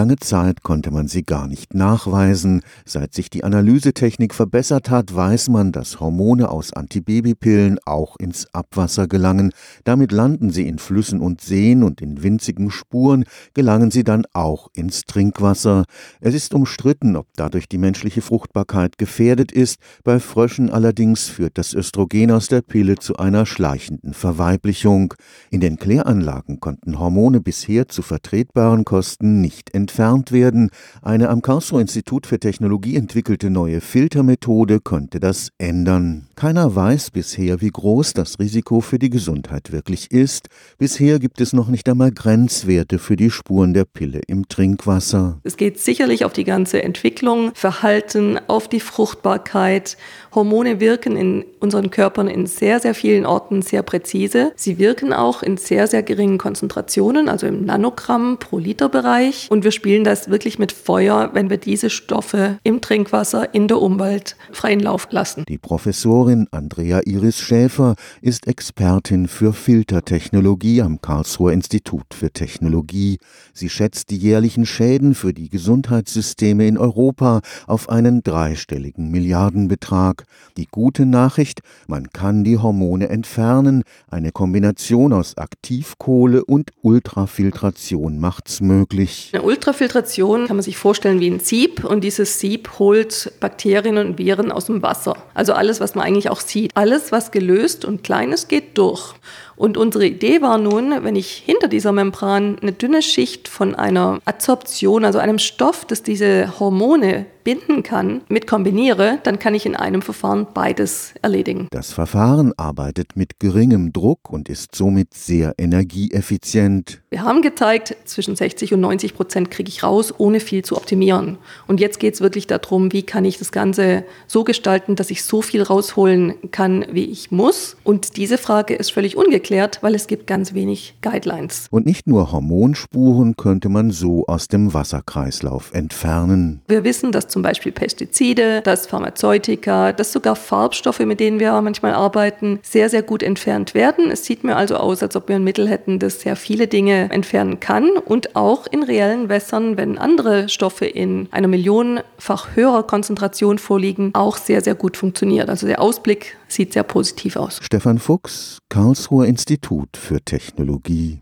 Lange Zeit konnte man sie gar nicht nachweisen. Seit sich die Analysetechnik verbessert hat, weiß man, dass Hormone aus Antibabypillen auch ins Abwasser gelangen. Damit landen sie in Flüssen und Seen und in winzigen Spuren gelangen sie dann auch ins Trinkwasser. Es ist umstritten, ob dadurch die menschliche Fruchtbarkeit gefährdet ist. Bei Fröschen allerdings führt das Östrogen aus der Pille zu einer schleichenden Verweiblichung. In den Kläranlagen konnten Hormone bisher zu vertretbaren Kosten nicht entfernt werden. Eine am Karlsruher Institut für Technologie entwickelte neue Filtermethode könnte das ändern. Keiner weiß bisher, wie groß das Risiko für die Gesundheit wirklich ist. Bisher gibt es noch nicht einmal Grenzwerte für die Spuren der Pille im Trinkwasser. Es geht sicherlich auf die ganze Entwicklung, Verhalten, auf die Fruchtbarkeit. Hormone wirken in unseren Körpern in sehr, sehr vielen Orten sehr präzise. Sie wirken auch in sehr, sehr geringen Konzentrationen, also im Nanogramm pro Liter Bereich. Und wir spielen das wirklich mit Feuer, wenn wir diese Stoffe im Trinkwasser, in der Umwelt freien Lauf lassen. Die Professorin Andrea Iris Schäfer ist Expertin für Filtertechnologie am Karlsruher Institut für Technologie. Sie schätzt die jährlichen Schäden für die Gesundheitssysteme in Europa auf einen dreistelligen Milliardenbetrag. Die gute Nachricht, man kann die Hormone entfernen. Eine Kombination aus Aktivkohle und Ultrafiltration macht's möglich. Eine Ultrafiltration kann man sich vorstellen wie ein Sieb und dieses Sieb holt Bakterien und Viren aus dem Wasser. Also alles, was man eigentlich auch sieht. Alles, was gelöst und klein ist, geht durch. Und unsere Idee war nun, wenn ich hinter dieser Membran eine dünne Schicht von einer Adsorption, also einem Stoff, das diese Hormone binden kann, mit kombiniere, dann kann ich in einem Verfahren beides erledigen. Das Verfahren arbeitet mit geringem Druck und ist somit sehr energieeffizient. Wir haben gezeigt, zwischen 60 und 90 Prozent kriege ich raus, ohne viel zu optimieren. Und jetzt geht es wirklich darum, wie kann ich das Ganze so gestalten, dass ich so viel rausholen kann, wie ich muss. Und diese Frage ist völlig ungeklärt, weil es gibt ganz wenig Guidelines. Und nicht nur Hormonspuren könnte man so aus dem Wasserkreislauf entfernen. Wir wissen, dass zum Beispiel Pestizide, dass Pharmazeutika, dass sogar Farbstoffe, mit denen wir manchmal arbeiten, sehr, sehr gut entfernt werden. Es sieht mir also aus, als ob wir ein Mittel hätten, das sehr viele Dinge entfernen kann und auch in reellen Wässern, wenn andere Stoffe in einer millionenfach höherer Konzentration vorliegen, auch sehr, sehr gut funktioniert. Also der Ausblick sieht sehr positiv aus. Stefan Fuchs, Karlsruher Institut für Technologie.